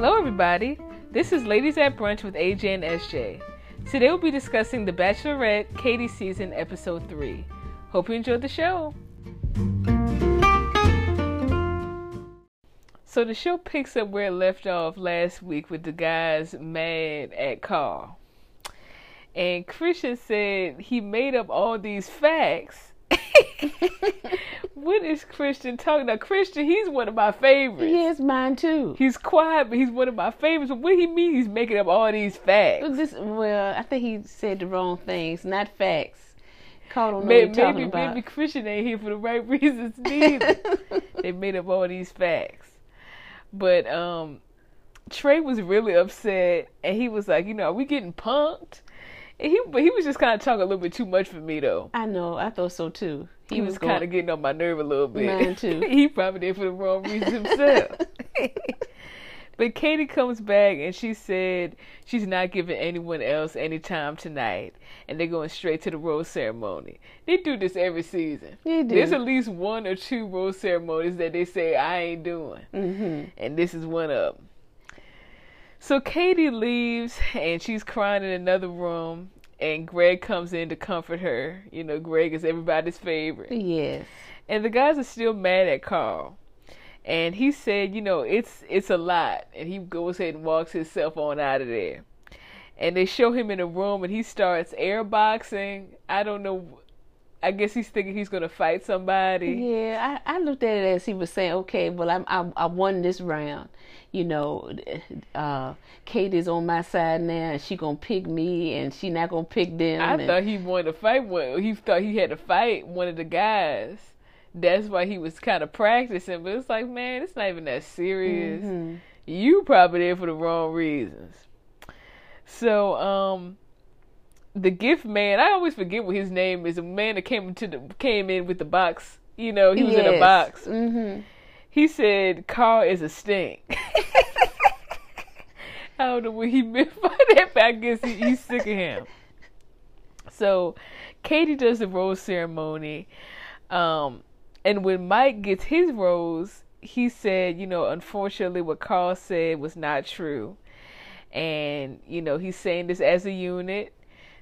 Hello, everybody. This is Ladies at Brunch with AJ and SJ. Today we'll be discussing The Bachelorette Katie season episode 3. Hope you enjoyed the show. So the show picks up where it left off last week with the guys mad at Karl. And Christian said he made up all these facts what is Christian talking about? Christian, he's one of my favorites. He is mine too. He's quiet, but he's one of my favorites. But what do he mean he's making up all these facts? This, well, I think he said the wrong things, not facts. Call don't know maybe, what you're talking maybe, about. maybe Christian ain't here for the right reasons neither. they made up all these facts. But um Trey was really upset and he was like, you know, are we getting punked? And he but he was just kind of talking a little bit too much for me though. I know, I thought so too. He, he was, was kind of getting on my nerve a little bit. Mine too. he probably did for the wrong reasons himself. but Katie comes back and she said she's not giving anyone else any time tonight, and they're going straight to the rose ceremony. They do this every season. They do. There's at least one or two rose ceremonies that they say I ain't doing, mm-hmm. and this is one of them. So Katie leaves and she's crying in another room and Greg comes in to comfort her. You know, Greg is everybody's favorite. Yes. And the guys are still mad at Karl. And he said, you know, it's it's a lot. And he goes ahead and walks himself on out of there. And they show him in a room and he starts airboxing. I don't know I guess he's thinking he's going to fight somebody. Yeah, I, I looked at it as he was saying, okay, well, I'm, I, I won this round. You know, uh, Katie's on my side now, and she gonna pick me, and she not gonna pick them. I and, thought he wanted to fight one. He thought he had to fight one of the guys. That's why he was kind of practicing. But it's like, man, it's not even that serious. Mm-hmm. You probably there for the wrong reasons. So, um, the gift man. I always forget what his name is. A man that came into the came in with the box. You know, he was yes. in a box. Mm-hmm. He said Karl is a stink. I don't know what he meant by that, but I guess he, he's sick of him. So, Katie does the rose ceremony, um, and when Mike gets his rose, he said, you know, unfortunately, what Karl said was not true, and you know, he's saying this as a unit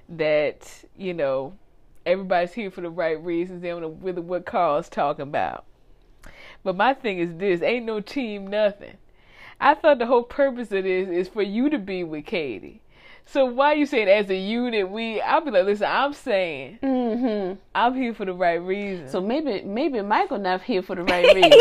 that you know everybody's here for the right reasons. They don't know really what Karl's talking about. But my thing is this: ain't no team nothing. I thought the whole purpose of this is for you to be with Katie. So why you saying as a unit we? I'll be like, listen, I'm saying mm-hmm. I'm here for the right reason. So maybe maybe Michael not here for the right reason.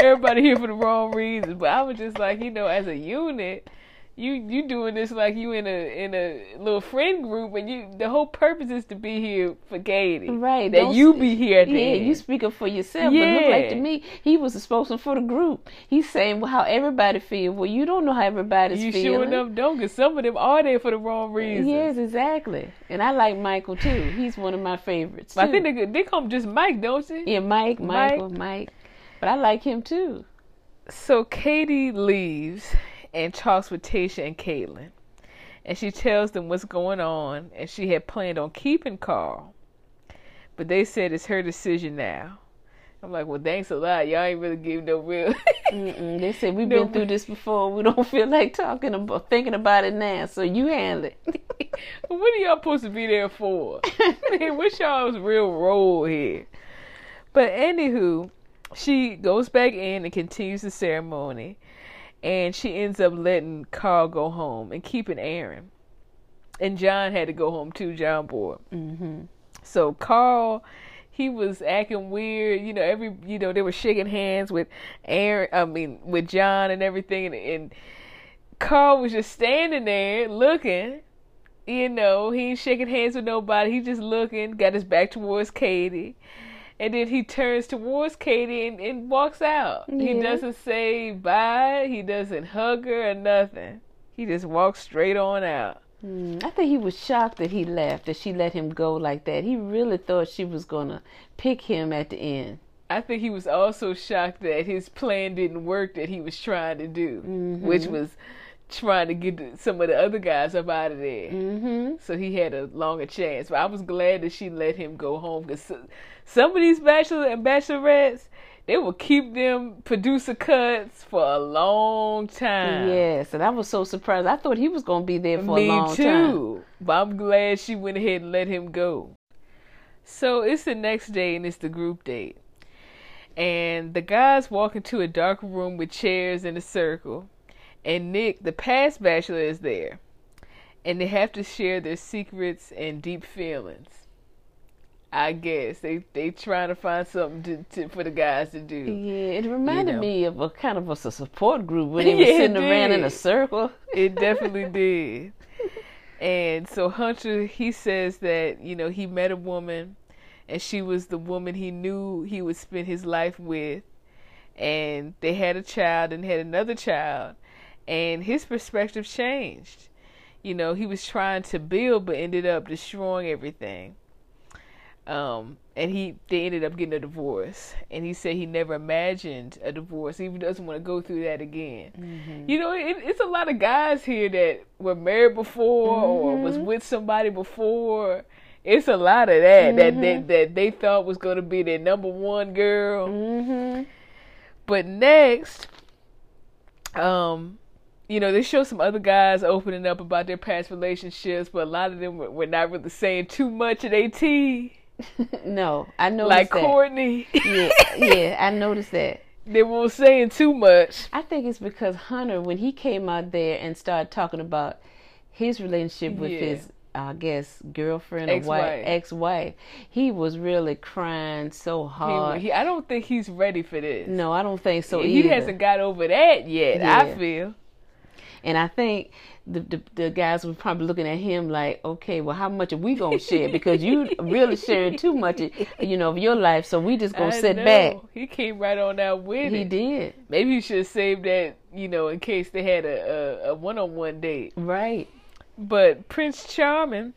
Everybody here for the wrong reasons. But I was just like, you know, as a unit, you you doing this like you in a in a little friend group and you the whole purpose is to be here for Katie. Right. That Don't you be here Yeah, end. you speaking for yourself. But look like to me, he was a spokesman for the group. He's saying well, how everybody feel. Well, you don't know how everybody's feeling. You feeling. sure enough don't, because some of them are there for the wrong reasons. Yes, exactly. And I like Michael too. He's one of my favorites. I think they, they call him just Mike, don't they? yeah, Mike, Mike. Michael, Mike. But I like him too. So Katie leaves and talks with Tayshia and Kaitlyn. And she tells them what's going on, and she had planned on keeping Karl. But they said it's her decision now. I'm like, well, thanks a lot. Y'all ain't really giving no real. They said we've No, been through this before. We don't feel like talking about thinking about it now. So you handle it. what are y'all supposed to be there for? What's y'all's real role here? But anywho, she goes back in and continues the ceremony, and she ends up letting Karl go home and keeping Aaron. And John had to go home too, John Boy. mm-hmm. So Karl, he was acting weird. You know, every you know they were shaking hands with Aaron. I mean, with John and everything, and, and Carl was just standing there looking. You know, he ain't shaking hands with nobody. He just looking, got his back towards Katie. And then he turns towards Katie and, and walks out. He doesn't say bye. He doesn't hug her or nothing. He just walks straight on out. Mm, I think he was shocked that he left, that she let him go like that. He really thought she was gonna pick him at the end. I think he was also shocked that his plan didn't work that he was trying to do, Mhm. which was trying to get some of the other guys up out of there. Mm-hmm. So he had a longer chance. But I was glad that she let him go home because some of these bachelor and bachelorettes, they will keep them producer cuts for a long time. Yes, and I was so surprised. I thought he was going to be there for Me a long too. time. But I'm glad she went ahead and let him go. So it's the next day and it's the group date. And the guys walk into a dark room with chairs in a circle. And Nick, the past bachelor, is there. And they have to share their secrets and deep feelings. I guess they they trying to find something to, to for the guys to do. Yeah, it reminded know. me of a kind of a support group when they were Yeah, it sitting around in a circle. It definitely did. And so Hunter, he says that, you know, he met a woman and she was the woman he knew he would spend his life with. And they had a child and had another child. And his perspective changed. You know, he was trying to build but ended up destroying everything. Um, and he they ended up getting a divorce. And he said he never imagined a divorce. He doesn't want to go through that again. You know, it, it's a lot of guys here that were married before or was with somebody before. It's a lot of that that they, that they thought was going to be their number one girl. Mm-hmm. But next, um, you know, they show some other guys opening up about their past relationships, but a lot of them were, were not really saying too much at tea. no, I noticed Like that. Quartney, Yeah, yeah, I noticed that. they weren't saying too much. I think it's because Hunter, when he came out there and started talking about his relationship with Yeah. his, I guess, girlfriend or wife, Ex-wife. ex-wife, he was really crying so hard. he, I don't think he's ready for this. no, I don't think so he either. hasn't got over that yet. I feel. And I think the, the the guys were probably looking at him like, okay, well, how much are we gonna share? Because you really sharing too much, you know, of your life. So we just gonna I sit know. back. He came right on out with He it. did Maybe he should have saved that, you know, in case they had a, a, a one-on-one date. right. But Prince Charming,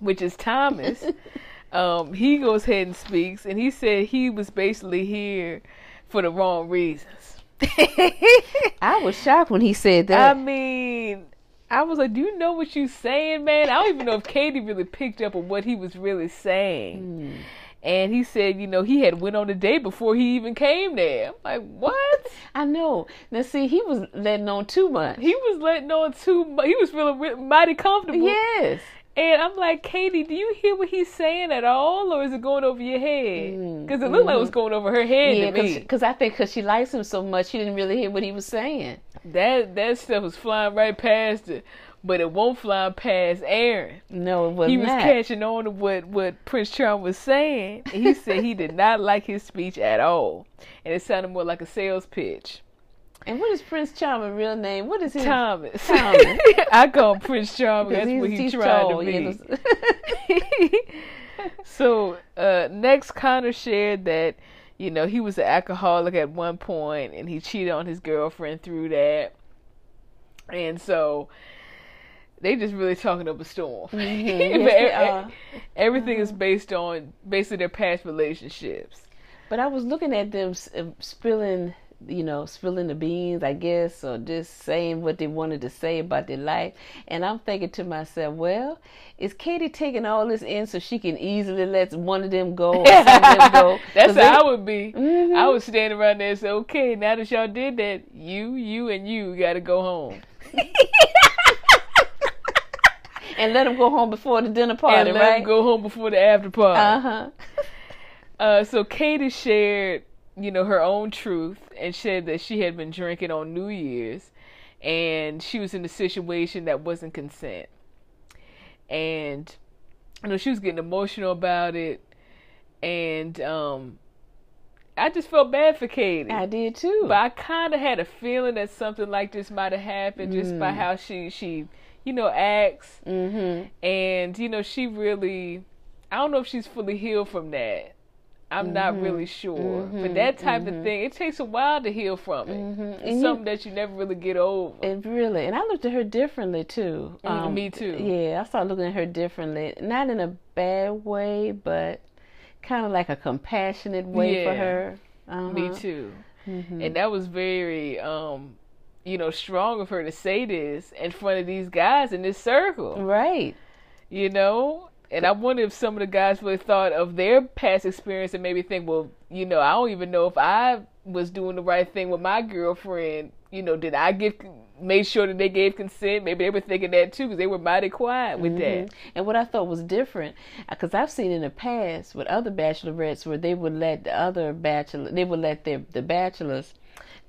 which is Thomas, um, he goes ahead and speaks, and he said he was basically here for the wrong reasons. I was shocked when he said that. I mean, I was like, "Do you know what you saying, man?" I don't even know if Katie really picked up on what he was really saying. Hmm. And he said, you know, he had went on a date before he even came there. I'm like, what? I know. Now, see, he was letting on too much. He was letting on too much. He was feeling mighty comfortable. yes. And I'm like, Katie, do you hear what he's saying at all, or is it going over your head? Mm, Because it looked like it was going over her head Yeah, to me. because I think because she likes him so much, she didn't really hear what he was saying. That that stuff was flying right past her, but it won't fly past Aaron. No, it was not. he was not. catching on to what what Prince Charm was saying. He said he did not like his speech at all, and it sounded more like a sales pitch. And what is Prince Charming real name? What is his? Thomas, Thomas. I call him Prince Charm. 'Cause That's he's- what he's trying tall, to be. know. so uh, next, Connor shared that you know he was an alcoholic at one point, and he cheated on his girlfriend through that, and so they just really talking up a storm. Mhm. Yes. Everything is based on basically their past relationships. But I was looking at them uh, spilling, you know, spilling the beans, I guess, or just saying what they wanted to say about their life. And I'm thinking to myself, well, is Katie taking all this in so she can easily let one of them go or some of them go? That's 'Cause they- how I would be. Mhm. I would stand around there and say, "Okay, now that y'all did that, you, you, and you got to go home." and let them go home before the dinner party, and let right? them go home before the after party. Uh huh. Uh, so Katie shared, you know, her own truth and said that she had been drinking on New Year's, and she was in a situation that wasn't consent, and you know she was getting emotional about it, and um, I just felt bad for Katie. I did too. But I kind of had a feeling that something like this might have happened just by Mm. how she she you know acts mm-hmm. and you know she really I don't know if she's fully healed from that. I'm not Mhm. really sure. But Mhm. that type of Mhm. thing, it takes a while to heal from it. Mhm. It's And you- something that you never really get over. And really, and I looked at her differently too. Mm, me too. Yeah, I started looking at her differently, not in a bad way, but kind of like a compassionate way for her. Uh-huh. Me too. Mhm. And that was very um you know, strong of her to say this in front of these guys in this circle. right. You know? And I wonder if some of the guys really thought of their past experience and maybe think, well, you know, I don't even know if I was doing the right thing with my girlfriend. You know, did I give made sure that they gave consent? Maybe they were thinking that too because they were mighty quiet with Mhm. that. And what I thought was different, because I've seen in the past with other bachelorettes where they would let the other bachelor, they would let their the bachelors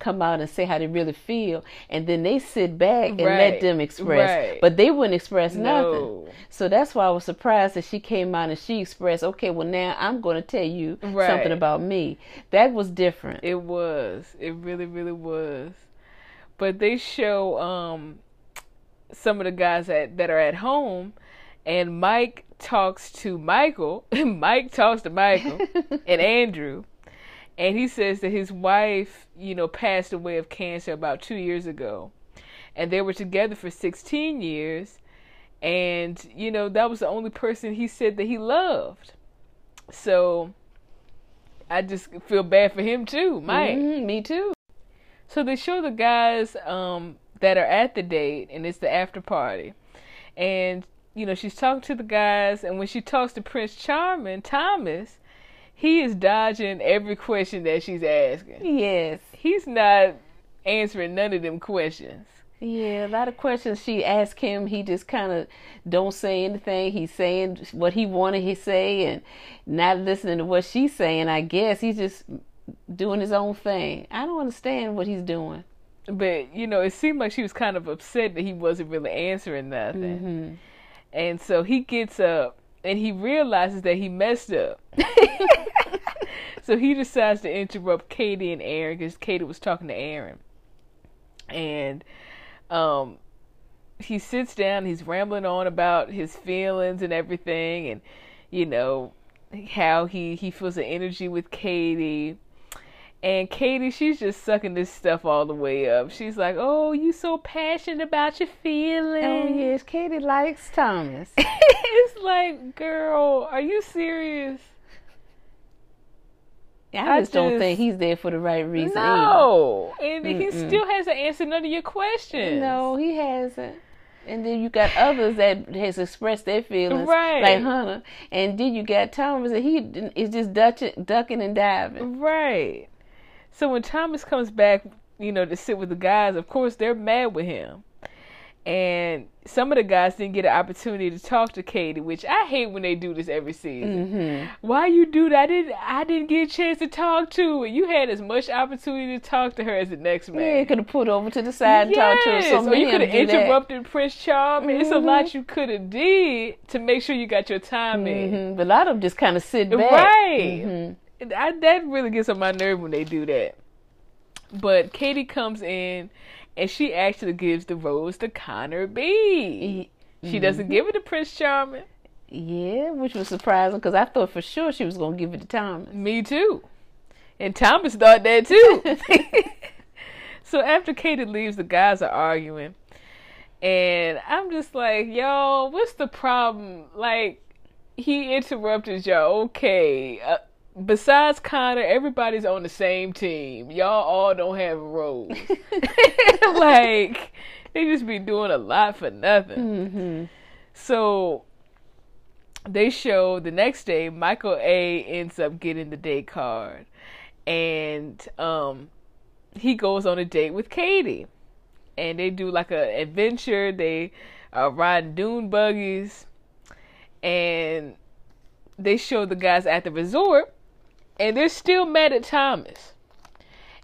come out and say how they really feel, and then they sit back and let them express, Right. but they wouldn't express nothing. So that's why I was surprised that she came out and she expressed, okay, well now I'm going to tell you Right. something about me. That was different. It was. It really, really was. But they show um some of the guys that, that are at home and Mike talks to Michael. Mike talks to Michael and Andrew. And he says that his wife, you know, passed away of cancer about two years ago. And they were together for 16 years. And, you know, that was the only person he said that he loved. So I just feel bad for him too, Mike. Mhm, me too. So they show the guys um, that are at the date, and it's the after party. And, you know, she's talking to the guys, and when she talks to Prince Charming, Thomas, he is dodging every question that she's asking. Yes. He's not answering none of them questions. Yeah, a lot of questions she asked him. He just kind of don't say anything. He's saying what he wanted to say and not listening to what she's saying. I guess he's just doing his own thing. I don't understand what he's doing. But, you know, it seemed like she was kind of upset that he wasn't really answering nothing. hmm And so he gets up and he realizes that he messed up. so he decides to interrupt Katie and Aaron because Katie was talking to Aaron. And um, he sits down, he's rambling on about his feelings and everything, and you know how he he feels the energy with Katie. And Katie, she's just sucking this stuff all the way up. She's like, "Oh, you so passionate about your feelings." Oh yes, Katie likes Thomas. it's like, girl, are you serious? I I just don't think he's there for the right reason. either. No, and he Mm-mm. still hasn't answered none of your questions. No, he hasn't. And then you got others that has expressed their feelings, Right. like Hunter. And then you got Thomas, and he is just ducking, ducking and diving. right. So when Thomas comes back, you know, to sit with the guys, of course they're mad with him, and some of the guys didn't get an opportunity to talk to Katie, which I hate when they do this every season. hmm Why you do that? I didn't. I didn't get a chance to talk to her. You had as much opportunity to talk to her as the next man. Yeah, you could have pulled over to the side and talked to her. Yes, So or you could have do that. interrupted Prince Charming. It's a lot you could have did to make sure you got your time in. Mhm. But a lot of them just kind of sit back. Right. Mhm. I, that really gets on my nerve when they do that. But Katie comes in and she actually gives the rose to Connor B. She doesn't give it to Prince Charming. Yeah, which was surprising because I thought for sure she was going to give it to Thomas. Me too. And Thomas thought that too. so after Katie leaves, the guys are arguing. And I'm just like, yo, what's the problem? Like, he interrupted y'all. Okay. Uh, besides Connor, everybody's on the same team. Y'all all don't have roles. like, they just be doing a lot for nothing. hmm So they show the next day Michael A ends up getting the date card and um he goes on a date with Katie. And they do like a adventure, they are riding dune buggies and they show the guys at the resort and they're still mad at Thomas.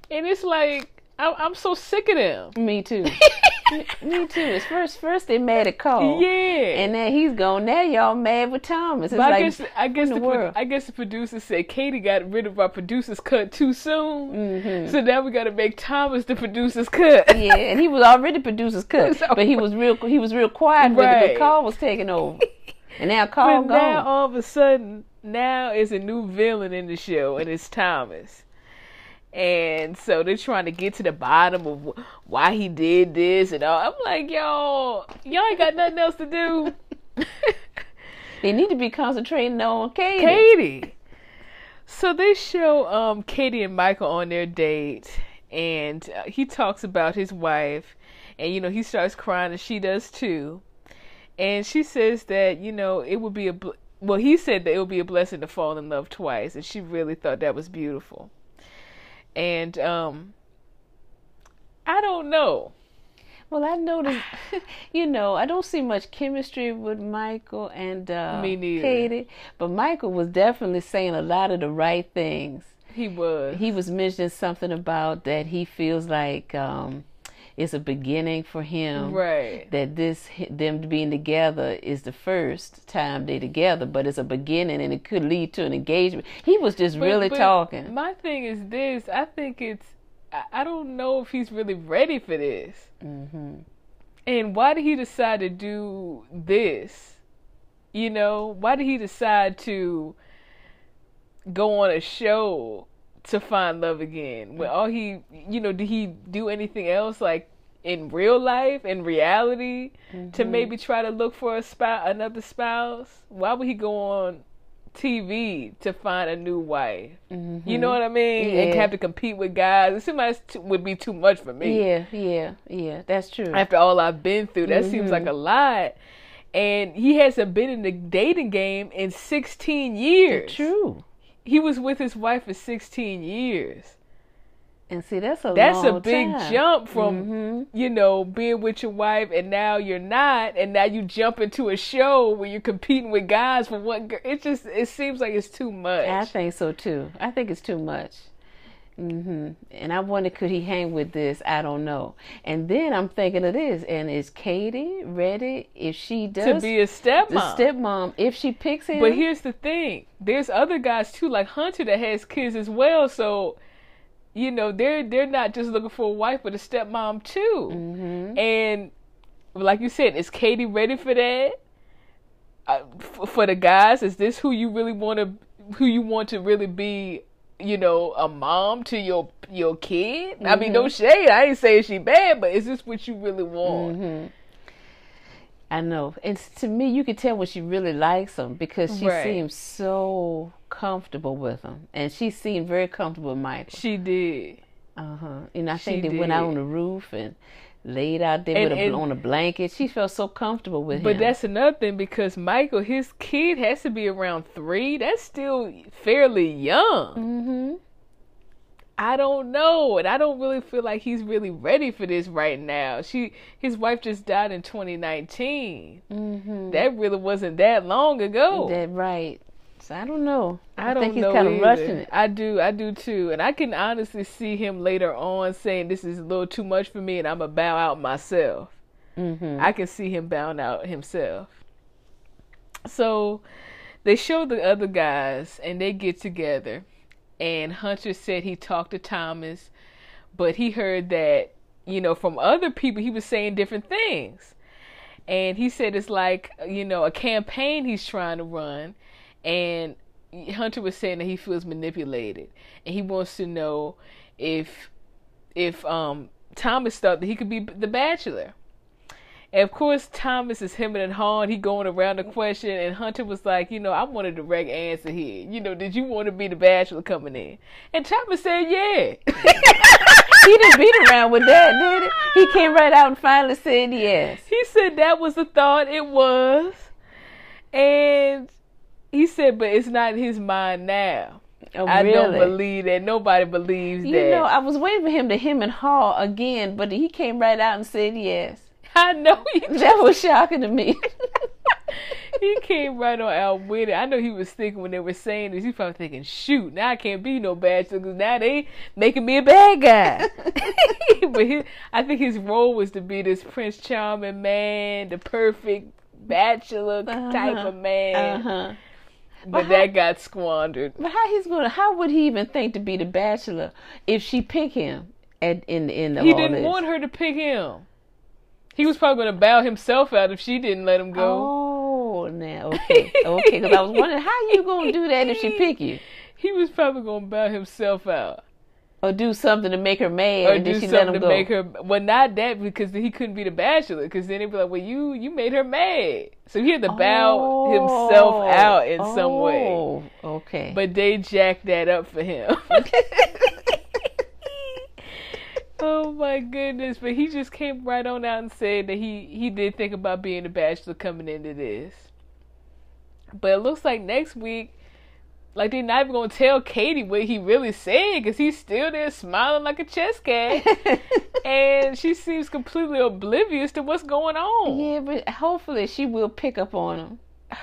And it's like I'm, I'm so sick of them. Me too. Me too. It's first, first they mad at Cole. Yeah. And then he's gone. Now y'all mad with Thomas. It's But I like, guess I guess the, the pro-? I guess the producers said Katie got rid of our producer's cut too soon, Mhm. so now we got to make Thomas the producer's cut. yeah, and he was already producer's cut, So- but he was real. He was real quiet with it. Right. But Karl was taking over, and now Karl but gone. now all of a sudden, now is a new villain in the show, and it's Thomas. And so they're trying to get to the bottom of wh- why he did this and all. I'm like, y'all, y'all ain't got nothing else to do. they need to be concentrating on Katie. Katie. So they show um Katie and Michael on their date, and uh, he talks about his wife, and you know he starts crying, and she does too. And she says that you know it would be a bl- well, he said that it would be a blessing to fall in love twice, and she really thought that was beautiful. And um, I don't know. Well, I noticed, you know, I don't see much chemistry with Michael and uh, Me neither. Katie, but Michael was definitely saying a lot of the right things. He was. He was mentioning something about that he feels like um, it's a beginning for him. right. That this them being together is the first time they together, but it's a beginning and it could lead to an engagement. He was just But- really but talking. My thing is this. I think it's. I- don't know if he's really ready for this. hmm And why did he decide to do this? You know, why did he decide to go on a show to find love again? When all he, you know, did he do anything else like in real life, in reality, to maybe try to look for a spouse, another spouse? Why would he go on TV to find a new wife? You know what I mean? And have to compete with guys. It seems like too, would be too much for me Yeah, yeah, yeah. That's true. after all I've been through. That seems Mhm. like a lot. And he hasn't been in the dating game in 16 years. True. He was with his wife for 16 years. And see, that's a That's a big time. jump from, hmm you know, being with your wife and now you're not. And now you jump into a show where you're competing with guys for what it just, it seems like it's too much. I think so too. I think it's too much. Hmm And I wonder, could he hang with this? I don't know. And then I'm thinking of this. And is Katie ready if she does to be a the stepmom. stepmom? If she picks him, But here's the thing: there's other guys too, like Hunter, that has kids as well. So, you know, they're they're not just looking for a wife, but a stepmom too. hmm And like you said, is Katie ready for that? Uh, f- for the guys, is this who you really want to, who you want to really be? You know, a mom to your your kid. I mean, no shade. I ain't saying she bad, but is this what you really want? hmm I know. And to me, you could tell when she really likes him because she Right. seems so comfortable with him, and she seemed very comfortable with Michael. She did. Uh huh. And I She think they went out on the roof and laid out there And- with a, and- on a blanket. She felt so comfortable with But him. But that's another thing because Michael, his kid has to be around three. That's still fairly young. hmm I don't know, and I don't really feel like he's really ready for this right now. She, his wife just died in 2019. hmm That really wasn't that long ago. That right. So I don't know. I don't think he's kind of rushing it. I do, I do too, and I can honestly see him later on saying this is a little too much for me, and I'm gonna bow out myself. hmm I can see him bowing out himself. So they show the other guys and they get together. And Hunter said he talked to Thomas, but he heard that, you know, from other people, he was saying different things. And he said it's like, you know, a campaign he's trying to run. And Hunter was saying that he feels manipulated. And he wants to know if, if, um, Thomas thought that he could be the bachelor. And of course, Thomas is hemming and hawing. He going around the question, and Hunter was like, you know, I want a direct answer here. You know, did you want to be the bachelor coming in? And Thomas said, yeah. He didn't beat around with that, did he? He came right out and finally said yes. he said that was the thought. It was, and he said, but it's not in his mind now. Oh, I don't believe that. Nobody believes You that. know, I was waiting for him to hem and haw again, but he came right out and said yes. I know he That was shocking to me. he came right on out with it. I know he was thinking when they were saying this, he probably thinking, shoot, now I can't be no bachelor because now they making me a bad guy. but his, I think his role was to be this Prince Charming man, the perfect bachelor type Uh-huh. of man. Uh-huh. But how- that got squandered. But how he's gonna? How would he even think to be the bachelor if she pick him at in the in the He all didn't this? want her to pick him. He was probably going to bow himself out if she didn't let him go. Oh, now okay, okay. Because I was wondering how you gonna do that if she pick you, He was probably going to bow himself out. Or do something to make her mad, or do then she let something him to go. make her well not that because he couldn't be the bachelor because then they'd be like well you you made her mad. So he had to bow himself Oh, out in some way. Oh, okay. but they jacked that up for him. Oh my goodness. But he just came right on out and said that he he did think about being a bachelor coming into this. But it looks like next week, like they're not even gonna tell Katie what he really said because he's still there smiling like a chess cat, and she seems completely oblivious to what's going on. Yeah, but hopefully she will pick up on him.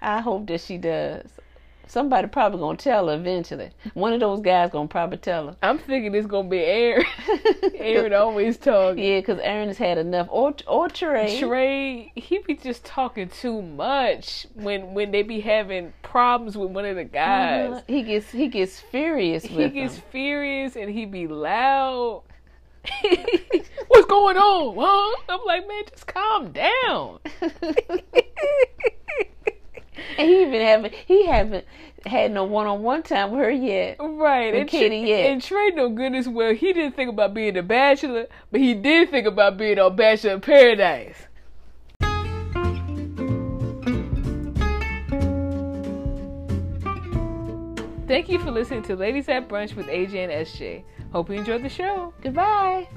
I hope that she does. Somebody probably gonna tell her eventually. One of those guys gonna probably tell her. I'm thinking it's gonna be Aaron. Aaron always talking. Yeah, because Aaron has had enough. Or or Trey. Trey, he be just talking too much when when they be having problems with one of the guys. Uh-huh. He gets he gets furious. he gets them. furious and he be loud. What's going on, huh? I'm like, man, just calm down. And he even haven't he haven't had no one on one time with her yet. Right, and, Trey, yet. and Trey no good as well. He didn't think about being a bachelor, but he did think about being on Bachelor in Paradise. Thank you for listening to Ladies at Brunch with AJ and SJ. Hope you enjoyed the show. Goodbye.